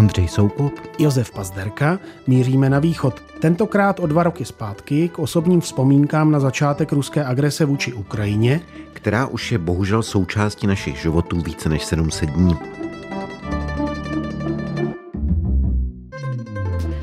Ondřej Soukup, Josef Pazderka, míříme na východ. Tentokrát o dva roky zpátky k osobním vzpomínkám na začátek ruské agrese vůči Ukrajině, která už je bohužel součástí našich životů více než 700 dní.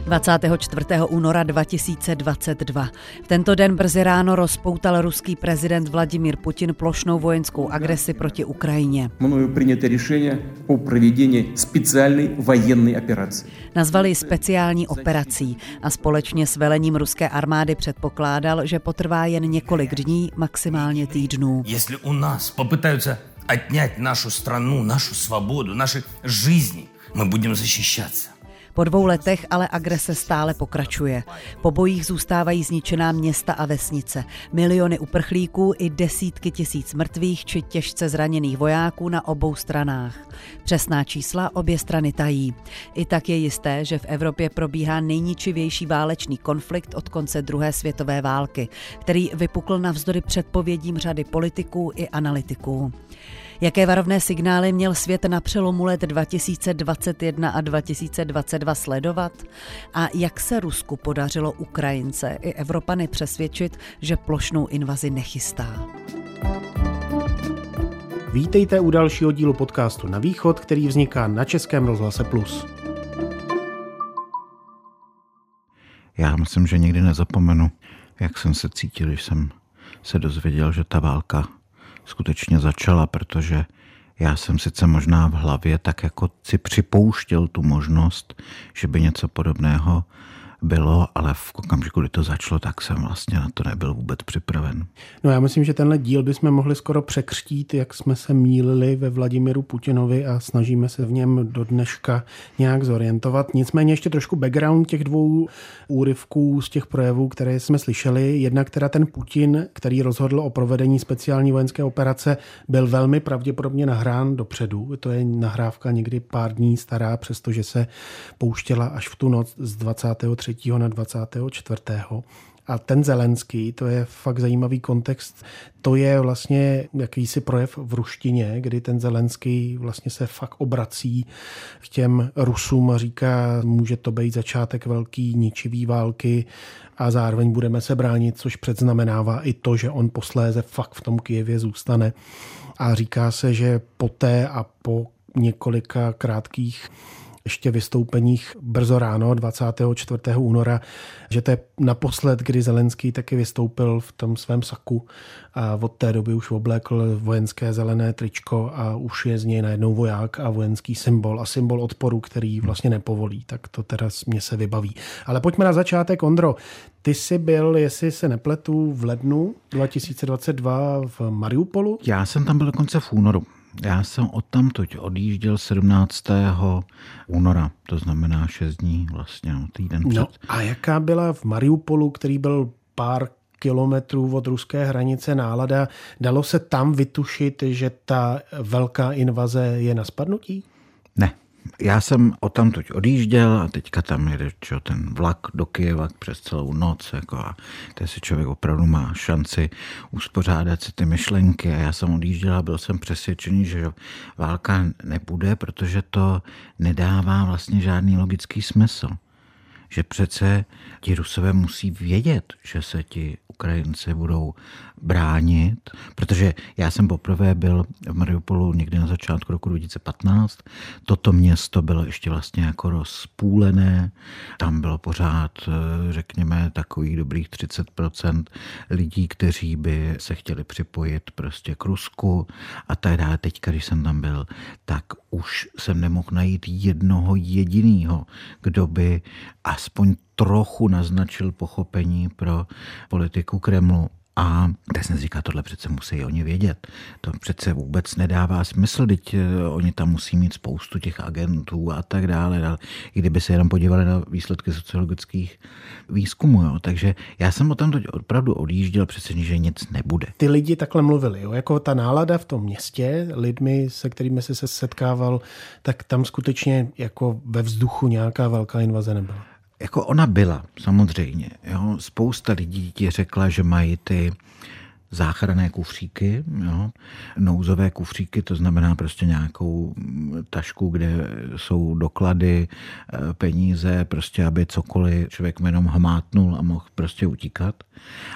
24. února 2022. V tento den brzy ráno rozpoutal ruský prezident Vladimír Putin plošnou vojenskou agresi proti Ukrajině. Мною принято решение o проведении специальной военной операции. Nazvali speciální operací a společně s velením ruské armády předpokládal, že potrvá jen několik dní, maximálně týdnů. Если у нас попытаются отнять нашу страну, нашу свободу, наши жизни, мы будем защищаться. Po dvou letech ale agrese stále pokračuje. Po bojích zůstávají zničená města a vesnice, miliony uprchlíků i desítky tisíc mrtvých či těžce zraněných vojáků na obou stranách. Přesná čísla obě strany tají. I tak je jisté, že v Evropě probíhá nejničivější válečný konflikt od konce druhé světové války, který vypukl navzdory předpovědím řady politiků i analytiků. Jaké varovné signály měl svět na přelomu let 2021 a 2022 sledovat? A jak se Rusku podařilo Ukrajince i Evropany přesvědčit, že plošnou invazi nechystá? Vítejte u dalšího dílu podcastu Na východ, který vzniká na Českém rozhlase Plus. Já myslím, že nikdy nezapomenu, jak jsem se cítil, když jsem se dozvěděl, že ta válka skutečně začala, protože já jsem sice možná v hlavě tak jako si připouštěl tu možnost, že by něco podobného bylo, ale v okamžiku, kdy to začalo, tak jsem vlastně na to nebyl vůbec připraven. No já myslím, že tenhle díl bychom mohli skoro překřtít, jak jsme se mílili ve Vladimiru Putinovi a snažíme se v něm do dneška nějak zorientovat. Nicméně ještě trošku background těch dvou úryvků z těch projevů, které jsme slyšeli. Jedna, která ten Putin, který rozhodl o provedení speciální vojenské operace, byl velmi pravděpodobně nahrán dopředu. To je nahrávka někdy pár dní stará, přestože se pouštěla až v tu noc z 23 na 24. A ten Zelenský, to je fakt zajímavý kontext, to je vlastně jakýsi projev v ruštině, kdy ten Zelenský vlastně se fakt obrací k těm Rusům a říká, může to být začátek velký ničivý války a zároveň budeme se bránit, což předznamenává i to, že on posléze fakt v tom Kijevě zůstane. A říká se, že poté a po několika krátkých ještě vystoupeních brzo ráno 24. února, že to je naposled, kdy Zelenský taky vystoupil v tom svém saku a od té doby už oblékl vojenské zelené tričko a už je z něj najednou voják a vojenský symbol a symbol odporu, který vlastně nepovolí. Tak to teda mě se vybaví. Ale pojďme na začátek, Ondro. Ty jsi byl, jestli se nepletu, v lednu 2022 v Mariupolu? Já jsem tam byl dokonce v únoru. Já jsem odtamtud odjížděl 17. února, to znamená 6 dní vlastně, no, týden před. No a jaká byla v Mariupolu, který byl pár kilometrů od ruské hranice nálada, dalo se tam vytušit, že ta velká invaze je na spadnutí? Ne, já jsem o tamtoť odjížděl a teďka tam jede čo, ten vlak do Kyjeva přes celou noc jako a to si člověk opravdu má šanci uspořádat si ty myšlenky. A já jsem odjížděl a byl jsem přesvědčený, že válka nebude, protože to nedává vlastně žádný logický smysl že přece ti Rusové musí vědět, že se ti Ukrajinci budou bránit, protože já jsem poprvé byl v Mariupolu někdy na začátku roku 2015. Toto město bylo ještě vlastně jako rozpůlené. Tam bylo pořád, řekněme, takových dobrých 30% lidí, kteří by se chtěli připojit prostě k Rusku a tak dále. Teď, když jsem tam byl, tak už jsem nemohl najít jednoho jediného, kdo by aspoň trochu naznačil pochopení pro politiku Kremlu. A teď jsem říká, tohle přece musí oni vědět. To přece vůbec nedává smysl, teď eh, oni tam musí mít spoustu těch agentů a tak dále. I kdyby se jenom podívali na výsledky sociologických výzkumů. Jo. Takže já jsem o tom teď opravdu odjížděl přece, že nic nebude. Ty lidi takhle mluvili, jo? jako ta nálada v tom městě, lidmi, se kterými se setkával, tak tam skutečně jako ve vzduchu nějaká velká invaze nebyla. Jako ona byla, samozřejmě. Jo. Spousta lidí ti řekla, že mají ty záchranné kufříky, jo, nouzové kufříky, to znamená prostě nějakou tašku, kde jsou doklady, eh, peníze, prostě aby cokoliv člověk jenom hmátnul a mohl prostě utíkat.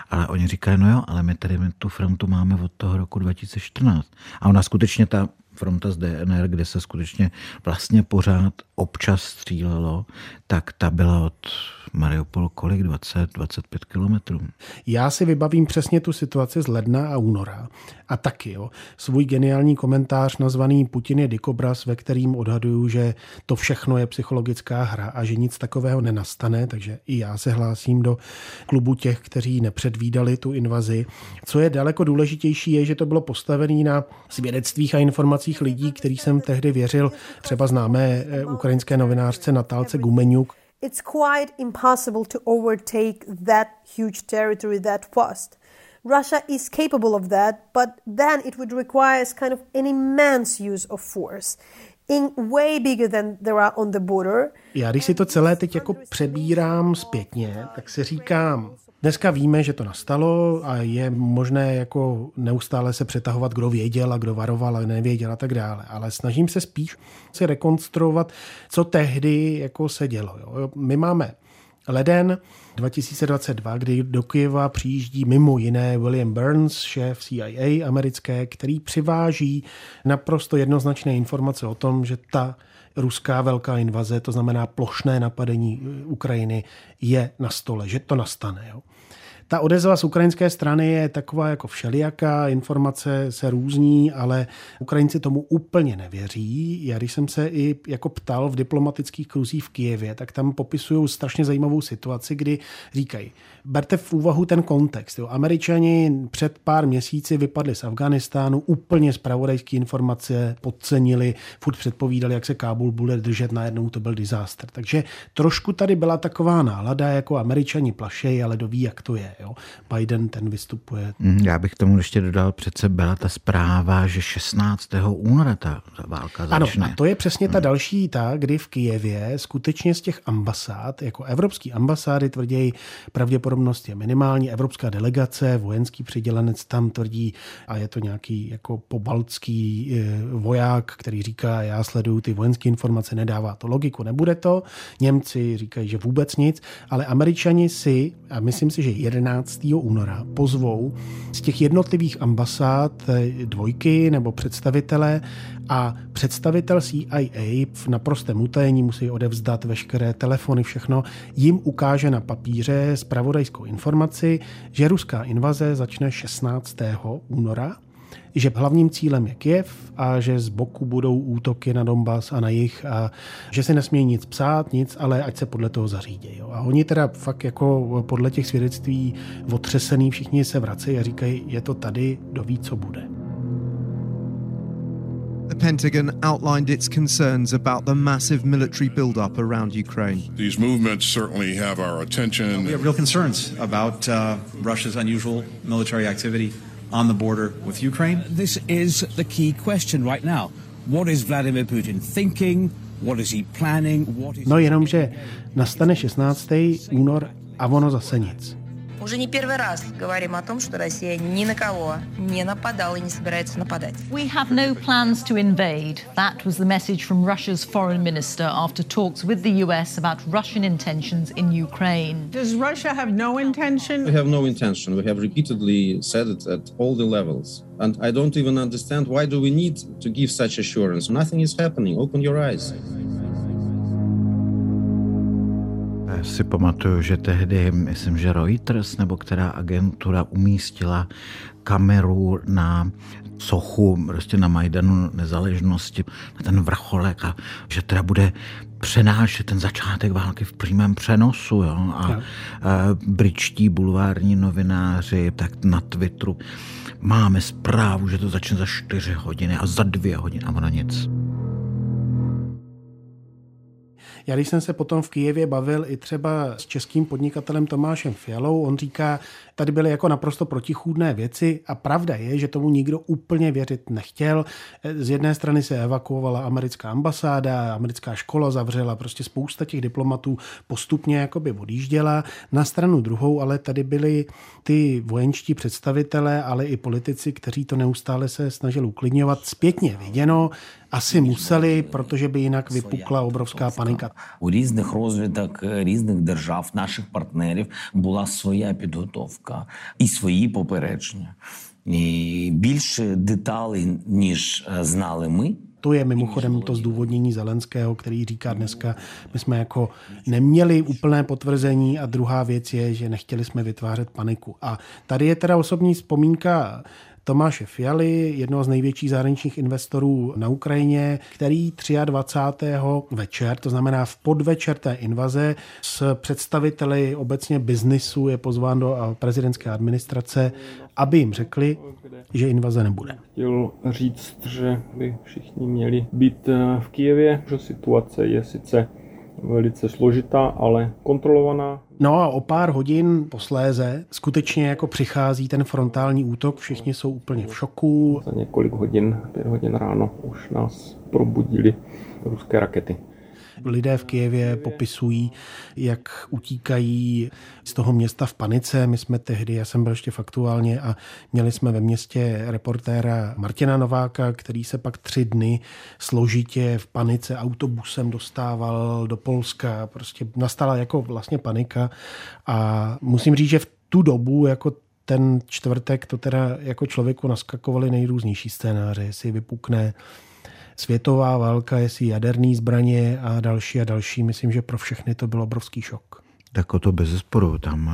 Ale oni říkají, no jo, ale my tady tu frontu máme od toho roku 2014. A ona skutečně ta fronta z DNR, kde se skutečně vlastně pořád občas střílelo, tak ta byla od Mariupol kolik? 20, 25 kilometrů. Já si vybavím přesně tu situaci z ledna a února. A taky, jo, svůj geniální komentář nazvaný Putin je dikobraz, ve kterým odhaduju, že to všechno je psychologická hra a že nic takového nenastane, takže i já se hlásím do klubu těch, kteří nepředvídali tu invazi. Co je daleko důležitější, je, že to bylo postavené na svědectvích a informacích lidí, který jsem tehdy věřil, třeba známé eh, ukrajinské novinářce Natálce Gumeňuk, it's quite impossible to overtake that huge territory that fast. Russia is capable of that, but then it would require kind of an immense use of force. In way bigger than there are on the border. Já když si to celé teď jako přebírám zpětně, tak si říkám, Dneska víme, že to nastalo a je možné jako neustále se přetahovat, kdo věděl a kdo varoval a nevěděl a tak dále. Ale snažím se spíš si rekonstruovat, co tehdy jako se dělo. Jo. My máme leden 2022, kdy do Kyjeva přijíždí mimo jiné William Burns, šéf CIA americké, který přiváží naprosto jednoznačné informace o tom, že ta ruská velká invaze, to znamená plošné napadení Ukrajiny, je na stole, že to nastane. Jo. Ta odezva z ukrajinské strany je taková jako všelijaká, informace se různí, ale Ukrajinci tomu úplně nevěří. Já když jsem se i jako ptal v diplomatických kruzích v Kijevě, tak tam popisují strašně zajímavou situaci, kdy říkají, berte v úvahu ten kontext. Jo. Američani před pár měsíci vypadli z Afganistánu, úplně zpravodajské informace podcenili, furt předpovídali, jak se Kábul bude držet, najednou to byl disaster. Takže trošku tady byla taková nálada, jako američani plašej, ale doví, jak to je. Jo. Biden ten vystupuje. Mm, já bych tomu ještě dodal, přece byla ta zpráva, že 16. února ta válka začne. Ano, a to je přesně ta mm. další ta, kdy v Kijevě skutečně z těch ambasád, jako evropský ambasády tvrdí, pravděpodobnost je minimální, evropská delegace, vojenský přidělenec tam tvrdí, a je to nějaký jako pobaltský e, voják, který říká, já sleduju ty vojenské informace, nedává to logiku, nebude to. Němci říkají, že vůbec nic, ale američani si, a myslím si, že 11 11. února pozvou z těch jednotlivých ambasád eh, dvojky nebo představitele a představitel CIA v naprostém utajení musí odevzdat veškeré telefony, všechno, jim ukáže na papíře zpravodajskou informaci, že ruská invaze začne 16. února že hlavním cílem je Kiev a že z boku budou útoky na Donbass a na jich a že se nesmí nic psát, nic, ale ať se podle toho zařídí. Jo. A oni teda fakt jako podle těch svědectví otřesený všichni se vracejí a říkají, je to tady, kdo ví, co bude. The Pentagon outlined its concerns about the massive military buildup around Ukraine. These movements certainly have our attention. We have real concerns about uh, Russia's unusual military activity on the border with Ukraine. Uh, this is the key question right now. What is Vladimir Putin thinking? What is he planning? What is no jenom, že nastane 16. únor a ono zase nic. Уже не первый раз говорим о том, что Россия ни на кого не нападала и не собирается нападать. We have no plans to invade. That was the message from Russia's foreign minister after talks with the US about Russian intentions in Ukraine. Does Russia have no intention? We have no intention. We have repeatedly said it at all the levels. And I don't even understand why do we need to give such assurance? Nothing is happening. Open your eyes. Si pamatuju, že tehdy, myslím, že Reuters nebo která agentura umístila kameru na sochu prostě na Majdanu nezáležnosti, na ten vrcholek a že teda bude přenášet ten začátek války v přímém přenosu. Jo? A, a britští bulvární novináři tak na Twitteru máme zprávu, že to začne za čtyři hodiny a za dvě hodiny a ona nic. Já když jsem se potom v Kijevě bavil i třeba s českým podnikatelem Tomášem Fialou, on říká, tady byly jako naprosto protichůdné věci a pravda je, že tomu nikdo úplně věřit nechtěl. Z jedné strany se evakuovala americká ambasáda, americká škola zavřela, prostě spousta těch diplomatů postupně jakoby odjížděla. Na stranu druhou ale tady byli ty vojenčtí představitelé, ale i politici, kteří to neustále se snažili uklidňovat. Zpětně viděno, asi museli, protože by jinak vypukla obrovská panika. У різних розвідок різних держав, наших партнерів була своя підготовка і свої попередження. І більше деталей, ніж знали ми, to je mimochodem to zdůvodnění Zelenského, který říká dneska, my jsme jako neměli úplné potvrzení a druhá věc je, že nechtěli jsme vytvářet paniku. A tady je teda osobní vzpomínka Tomáše Fialy, jednoho z největších zahraničních investorů na Ukrajině, který 23. večer, to znamená v podvečer té invaze, s představiteli obecně biznisu je pozván do prezidentské administrace, aby jim řekli, že invaze nebude. Chtěl říct, že by všichni měli být v Kijevě, že situace je sice velice složitá, ale kontrolovaná. No a o pár hodin posléze skutečně jako přichází ten frontální útok, všichni jsou úplně v šoku. Za několik hodin, pět hodin ráno už nás probudili ruské rakety. Lidé v Kijevě popisují, jak utíkají z toho města v panice. My jsme tehdy, já jsem byl ještě faktuálně a měli jsme ve městě reportéra Martina Nováka, který se pak tři dny složitě v panice autobusem dostával do Polska. Prostě nastala jako vlastně panika a musím říct, že v tu dobu jako ten čtvrtek to teda jako člověku naskakovaly nejrůznější scénáře, jestli vypukne světová válka, jestli jaderný zbraně a další a další. Myslím, že pro všechny to byl obrovský šok. Tak o to bez zesporu. Tam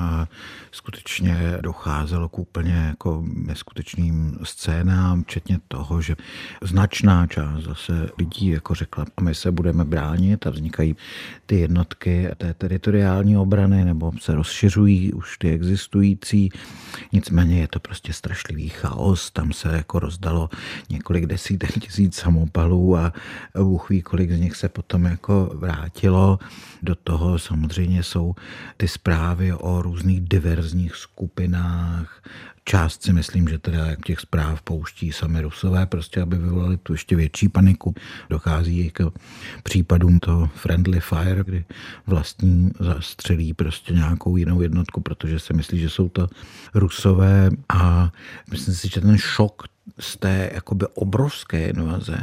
skutečně docházelo k úplně jako neskutečným scénám, včetně toho, že značná část zase lidí jako řekla, a my se budeme bránit a vznikají ty jednotky té teritoriální obrany nebo se rozšiřují už ty existující. Nicméně je to prostě strašlivý chaos. Tam se jako rozdalo několik desítek tisíc samopalů a Bůh ví, kolik z nich se potom jako vrátilo. Do toho samozřejmě jsou ty zprávy o různých diverzních skupinách, Část si myslím, že teda jak těch zpráv pouští sami Rusové, prostě aby vyvolali tu ještě větší paniku. Dochází i k případům toho friendly fire, kdy vlastní zastřelí prostě nějakou jinou jednotku, protože si myslí, že jsou to Rusové a myslím si, že ten šok z té jakoby obrovské invaze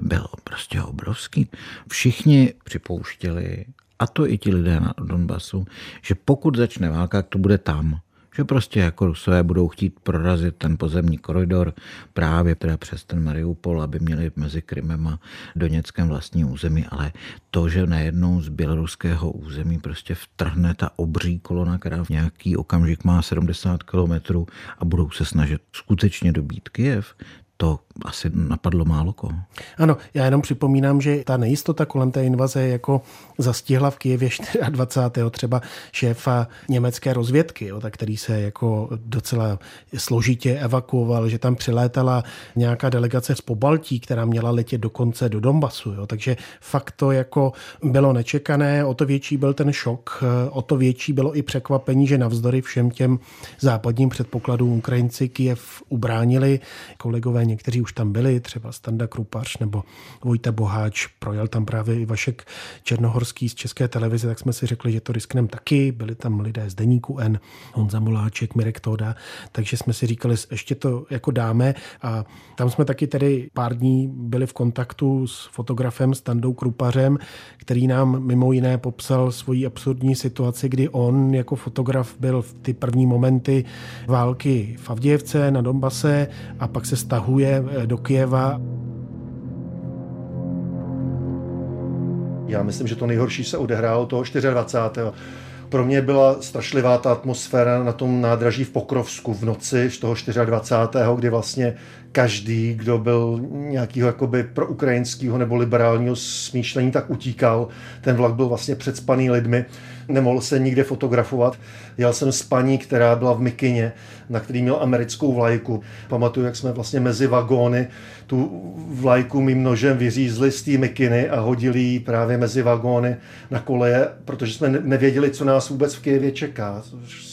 byl prostě obrovský. Všichni připouštěli, a to i ti lidé na Donbasu, že pokud začne válka, to bude tam. Že prostě jako Rusové budou chtít prorazit ten pozemní koridor právě teda přes ten Mariupol, aby měli mezi Krymem a Doněckém vlastní území, ale to, že najednou z běloruského území prostě vtrhne ta obří kolona, která v nějaký okamžik má 70 kilometrů a budou se snažit skutečně dobít Kyjev, to asi napadlo málo koho. Ano, já jenom připomínám, že ta nejistota kolem té invaze jako zastihla v Kijevě 24. třeba šéfa německé rozvědky, jo, tak který se jako docela složitě evakuoval, že tam přilétala nějaká delegace z Pobaltí, která měla letět dokonce do Donbasu. Jo, takže fakt to jako bylo nečekané, o to větší byl ten šok, o to větší bylo i překvapení, že navzdory všem těm západním předpokladům Ukrajinci Kijev ubránili. Kolegové někteří už tam byli, třeba Standa Krupař nebo Vojta Boháč, projel tam právě i Vašek Černohorský z České televize, tak jsme si řekli, že to riskneme taky. Byli tam lidé z Deníku N, Honza Moláček, Mirek Toda, takže jsme si říkali, ještě to jako dáme a tam jsme taky tedy pár dní byli v kontaktu s fotografem Standou Krupařem, který nám mimo jiné popsal svoji absurdní situaci, kdy on jako fotograf byl v ty první momenty války v Avdějevce na Donbase a pak se stahuje do Kijeva. Já myslím, že to nejhorší se odehrálo toho 24. Pro mě byla strašlivá ta atmosféra na tom nádraží v Pokrovsku v noci z toho 24. kdy vlastně každý, kdo byl nějakého jakoby pro ukrajinského nebo liberálního smýšlení, tak utíkal. Ten vlak byl vlastně předspaný lidmi. Nemohl se nikde fotografovat. Jel jsem s paní, která byla v Mikině, na který měl americkou vlajku. Pamatuju, jak jsme vlastně mezi vagóny tu vlajku mým nožem vyřízli z té Mikiny a hodili ji právě mezi vagóny na koleje, protože jsme nevěděli, co nás vůbec v Kijevě čeká.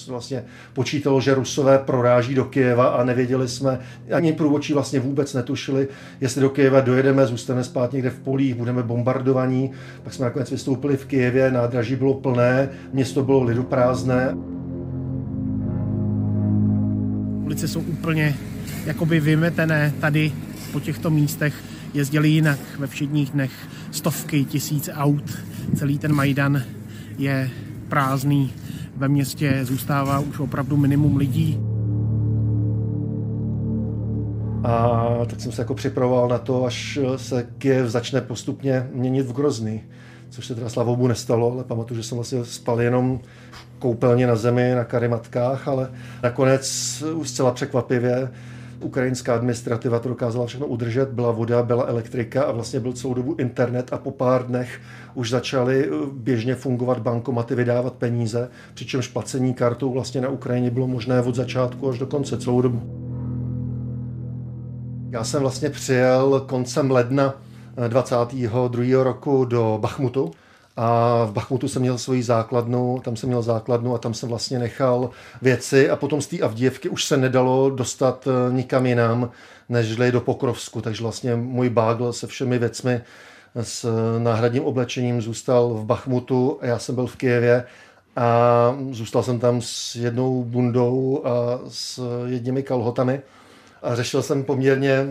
Vlastně počítalo, že Rusové proráží do Kijeva a nevěděli jsme, ani průvočí vlastně vůbec netušili, jestli do Kijeva dojedeme, zůstaneme spát někde v polích, budeme bombardovaní. Pak jsme nakonec vystoupili v Kijevě, nádraží bylo plné, město bylo liduprázdné. Ulice jsou úplně jakoby vymetené tady po těchto místech jezdili jinak ve všedních dnech stovky, tisíce aut. Celý ten Majdan je prázdný. Ve městě zůstává už opravdu minimum lidí. A tak jsem se jako připravoval na to, až se Kiev začne postupně měnit v Grozny. Což se teda slavobu nestalo, ale pamatuju, že jsem vlastně spal jenom koupelně na zemi, na karimatkách, ale nakonec už zcela překvapivě ukrajinská administrativa to dokázala všechno udržet, byla voda, byla elektrika a vlastně byl celou dobu internet a po pár dnech už začaly eh, běžně fungovat bankomaty, vydávat peníze, přičemž placení kartou vlastně na Ukrajině bylo možné od začátku až do konce celou dobu. Já jsem vlastně přijel koncem ledna 22. Eh, roku do Bachmutu, a v Bachmutu jsem měl svoji základnu, tam jsem měl základnu a tam jsem vlastně nechal věci. A potom z té Avdijevky už se nedalo dostat eh, nikam jinam, nežli do Pokrovsku, takže vlastně můj bágl se všemi věcmi s náhradním oblečením zůstal v Bachmutu a já jsem byl v Kijevě a zůstal jsem tam s jednou bundou a s jedními kalhotami a řešil jsem poměrně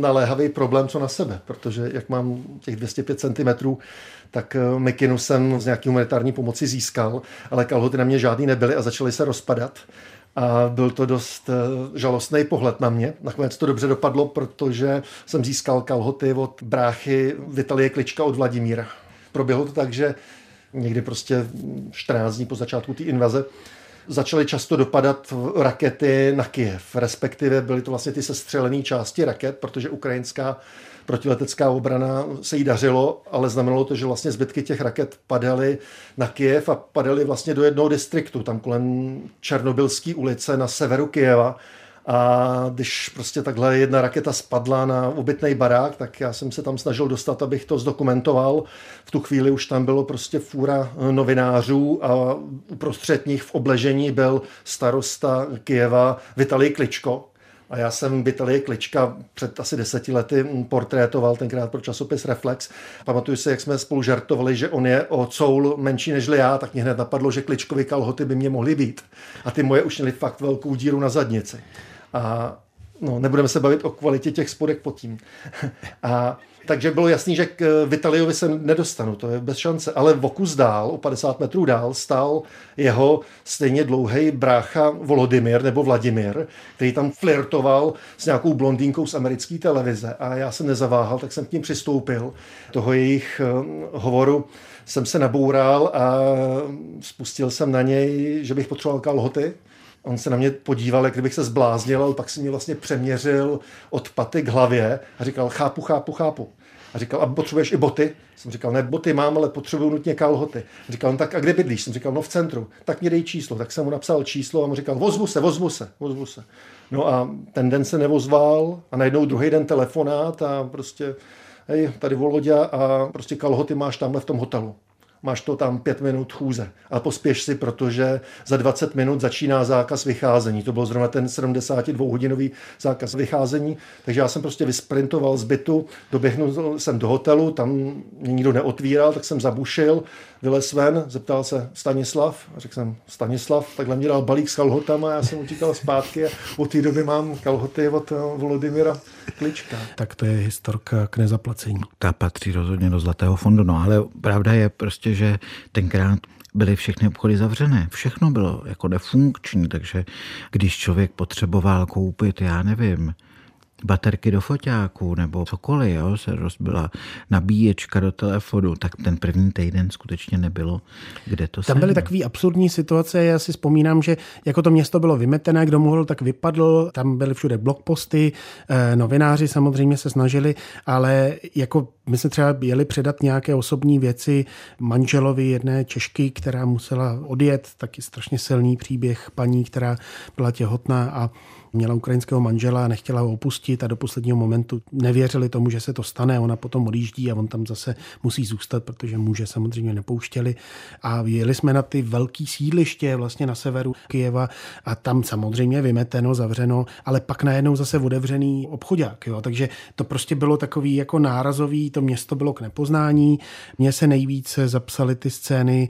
naléhavý problém co na sebe, protože jak mám těch 205 cm, tak eh, mikinu jsem z nějaké humanitární pomoci získal, ale kalhoty na mě žádný nebyly a začaly se rozpadat. A byl to dost eh, žalostný pohled na mě. Nakonec to dobře dopadlo, protože jsem získal kalhoty od bráchy Vitalie Klička od Vladimíra. Proběhlo to tak, že někdy prostě 14 dní po začátku té invaze začaly často dopadat rakety na Kiev, respektive byly to vlastně ty sestřelené části raket, protože ukrajinská protiletecká obrana se jí dařilo, ale znamenalo to, že vlastně zbytky těch raket padaly na Kiev a padaly vlastně do jednoho distriktu, tam kolem Černobylské ulice na severu Kijeva. A když prostě takhle jedna raketa spadla na obytný barák, tak já jsem se tam snažil dostat, abych to zdokumentoval. V tu chvíli už tam bylo prostě fůra novinářů a uprostřed nich v obležení byl starosta Kijeva Vitalij Kličko, a já jsem Vitalie Klička před asi deseti lety portrétoval tenkrát pro časopis Reflex. Pamatuju si, jak jsme spolu žartovali, že on je o coul menší než já, tak mě hned napadlo, že Kličkovi kalhoty by mě mohly být. A ty moje už měly fakt velkou díru na zadnici. A no, nebudeme se bavit o kvalitě těch spodek pod tím. A takže bylo jasný, že k Vitaliovi se nedostanu, to je bez šance. Ale v okus dál, o 50 metrů dál, stál jeho stejně dlouhý brácha Volodymyr nebo Vladimir, který tam flirtoval s nějakou blondýnkou z americké televize. A já jsem nezaváhal, tak jsem k ním přistoupil. Toho jejich eh, hovoru jsem se naboural a spustil jsem na něj, že bych potřeboval kalhoty On se na mě podíval, jak kdybych se zbláznil, ale pak si mě vlastně přeměřil od paty k hlavě a říkal, chápu, chápu, chápu. A říkal, a potřebuješ i boty? Jsem říkal, ne, boty mám, ale potřebuju nutně kalhoty. Říkal, no tak a kde bydlíš? Jsem říkal, no v centru. Tak mě dej číslo. Tak jsem mu napsal číslo a mu říkal, vozvu se, vozvu se, vozvu se. No a ten den se nevozval a najednou druhý den telefonát a prostě, hej, tady Volodě a prostě kalhoty máš tamhle v tom hotelu máš to tam pět minut chůze. A pospěš si, protože za 20 minut začíná zákaz vycházení. To byl zrovna ten 72-hodinový zákaz vycházení, takže já jsem prostě vysprintoval z bytu, doběhnul jsem do hotelu, tam mě nikdo neotvíral, tak jsem zabušil, vylez ven, zeptal se Stanislav, a řekl jsem Stanislav, takhle mě dal balík s kalhotama, já jsem utíkal zpátky a od té doby mám kalhoty od eh, Volodymyra Klička. Tak to je historka k nezaplacení. Ta patří rozhodně do Zlatého fondu, no ale pravda je prostě, že tenkrát byly všechny obchody zavřené. Všechno bylo jako nefunkční, takže když člověk potřeboval koupit, já nevím, baterky do foťáku nebo cokoliv, jo, se rozbila nabíječka do telefonu, tak ten první týden skutečně nebylo, kde to Tam byly takové absurdní situace, já si vzpomínám, že jako to město bylo vymetené, kdo mohl, tak vypadl, tam byly všude blogposty, eh, novináři samozřejmě se snažili, ale jako My se třeba jeli předat nějaké osobní věci manželovi jedné Češky, která musela odjet, taky strašně silný příběh paní, která byla těhotná a měla ukrajinského manžela a nechtěla ho opustit a do posledního momentu nevěřili tomu, že se to stane. Ona potom odjíždí a on tam zase musí zůstat, protože muže samozřejmě nepouštěli. A jeli jsme na ty velký sídliště vlastně na severu Kijeva a tam samozřejmě vymeteno, zavřeno, ale pak najednou zase otevřený obchodák. Jo. Takže to prostě bylo takový jako nárazový, to město bylo k nepoznání. Mně se nejvíce zapsaly ty scény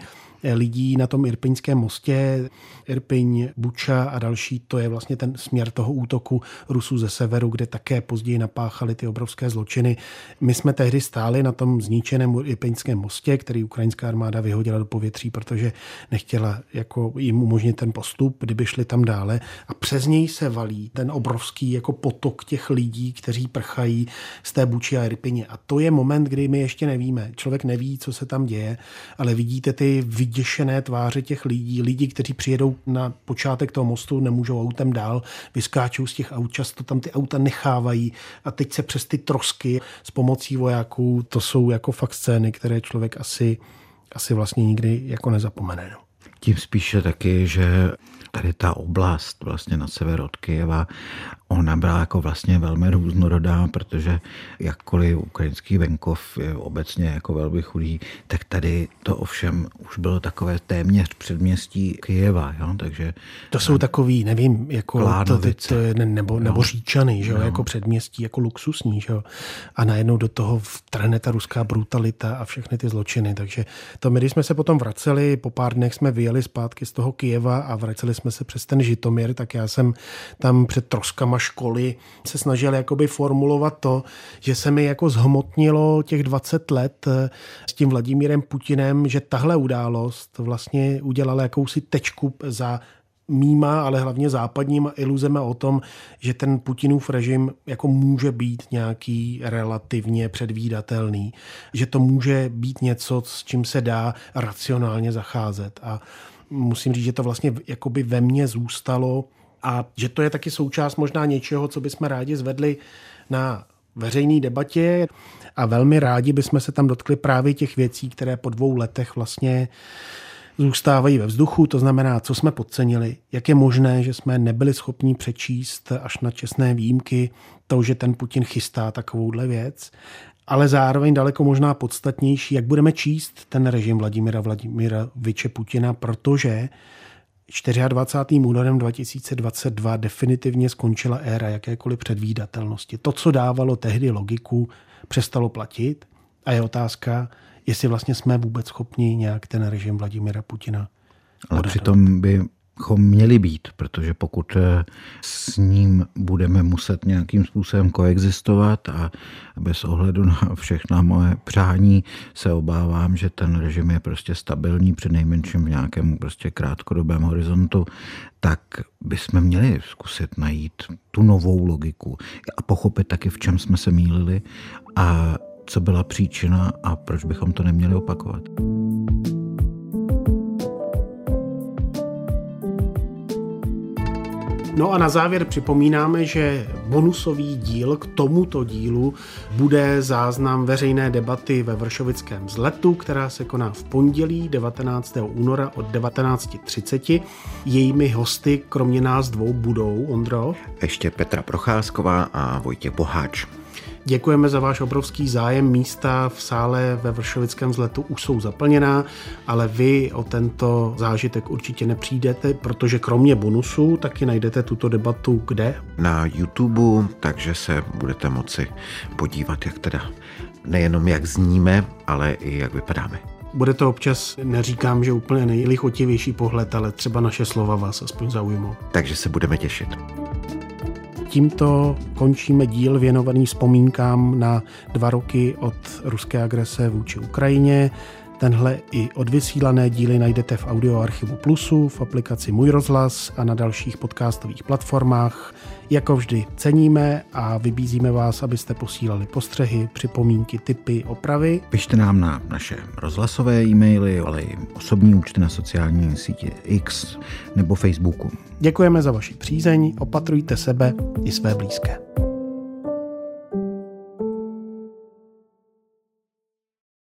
lidí na tom Irpiňském mostě. Irpiň, Buča a další, to je vlastně ten směr toho útoku Rusů ze severu, kde také později napáchali ty obrovské zločiny. My jsme tehdy stáli na tom zničeném Irpiňském mostě, který ukrajinská armáda vyhodila do povětří, protože nechtěla jako jim umožnit ten postup, kdyby šli tam dále. A přes něj se valí ten obrovský jako potok těch lidí, kteří prchají z té Buči a Irpině. A to je moment, kdy my ještě nevíme. Člověk neví, co se tam děje, ale vidíte ty vyděšené tváře těch lidí, lidi, kteří přijedou na počátek toho mostu, nemůžou autem dál, vyskáčou z těch aut, často tam ty auta nechávají a teď se přes ty trosky s pomocí vojáků, to jsou jako fakt scény, které člověk asi, asi vlastně nikdy jako nezapomene. No. Tím spíše taky, že tady ta oblast vlastně na sever od Kyjeva, ona byla jako vlastně velmi různorodá, protože jakkoliv ukrajinský venkov je obecně jako velmi chudý, tak tady to ovšem už bylo takové téměř předměstí Kyjeva, jo? takže... To jsou takový, nevím, jako to, to, to je, nebo, nebo Říčany, že jo? jako předměstí, jako luxusní, že jo? a najednou do toho vtrhne ta ruská brutalita a všechny ty zločiny, takže to my, když jsme se potom vraceli, po pár dnech jsme vyjeli zpátky z toho Kyjeva a vraceli jsme se přes ten Žitomír, tak já jsem tam před troskama školy se snažil jakoby formulovat to, že se mi jako zhmotnilo těch 20 let eh, s tím Vladimírem Putinem, že tahle událost vlastně udělala jakousi tečku za mýma, ale hlavně západníma iluzema o tom, že ten Putinův režim jako může být nějaký relativně předvídatelný, že to může být něco, s čím se dá racionálně zacházet. A musím říct, že to vlastně jakoby ve mně zůstalo a že to je taky součást možná něčeho, co bychom rádi zvedli na veřejné debatě a velmi rádi bychom se tam dotkli právě těch věcí, které po dvou letech vlastně zůstávají ve vzduchu, to znamená, co jsme podcenili, jak je možné, že jsme nebyli schopni přečíst až na čestné výjimky to, že ten Putin chystá takovouhle věc ale zároveň daleko možná podstatnější, jak budeme číst ten režim Vladimira Vladimira Viče Putina, protože 24. únorem 2022 definitivně skončila éra jakékoliv předvídatelnosti. To, co dávalo tehdy logiku, přestalo platit a je otázka, jestli vlastně jsme vůbec schopni nějak ten režim Vladimira Putina ale přitom by bychom měli být, protože pokud eh, s ním budeme muset nějakým způsobem koexistovat a bez ohledu na všechna moje přání se obávám, že ten režim je prostě stabilní při nejmenším v nějakém prostě krátkodobém horizontu, tak bychom měli zkusit najít tu novou logiku a pochopit taky, v čem jsme se mýlili a co byla příčina a proč bychom to neměli opakovat. No a na závěr připomínáme, že bonusový díl k tomuto dílu bude záznam veřejné debaty ve Vršovickém zletu, která se koná v pondělí 19. února od 19.30. Jejími hosty kromě nás dvou budou, Ondro. Ještě Petra Procházková a Vojtěch Boháč. Děkujeme za váš obrovský zájem. Místa v sále ve Vršovickém vzletu už jsou zaplněná, ale vy o tento zážitek určitě nepřijdete, protože kromě bonusu taky najdete tuto debatu kde? Na YouTube, takže se budete moci podívat, jak teda nejenom jak zníme, ale i jak vypadáme. Bude to občas, neříkám, že úplně nejlichotivější pohled, ale třeba naše slova vás aspoň zaujmou. Takže se budeme těšit. Tímto končíme díl věnovaný vzpomínkám na dva roky od ruské agrese vůči Ukrajině. Tenhle i odvysílané díly najdete v audioarchivu Plusu, v aplikaci Můj rozhlas a na dalších podcastových platformách. Jako vždy ceníme a vybízíme vás, abyste posílali postřehy, připomínky, typy, opravy. Pište nám na naše rozhlasové e-maily, ale i osobní účty na sociální sítě X nebo Facebooku. Děkujeme za vaši přízeň, opatrujte sebe i své blízké.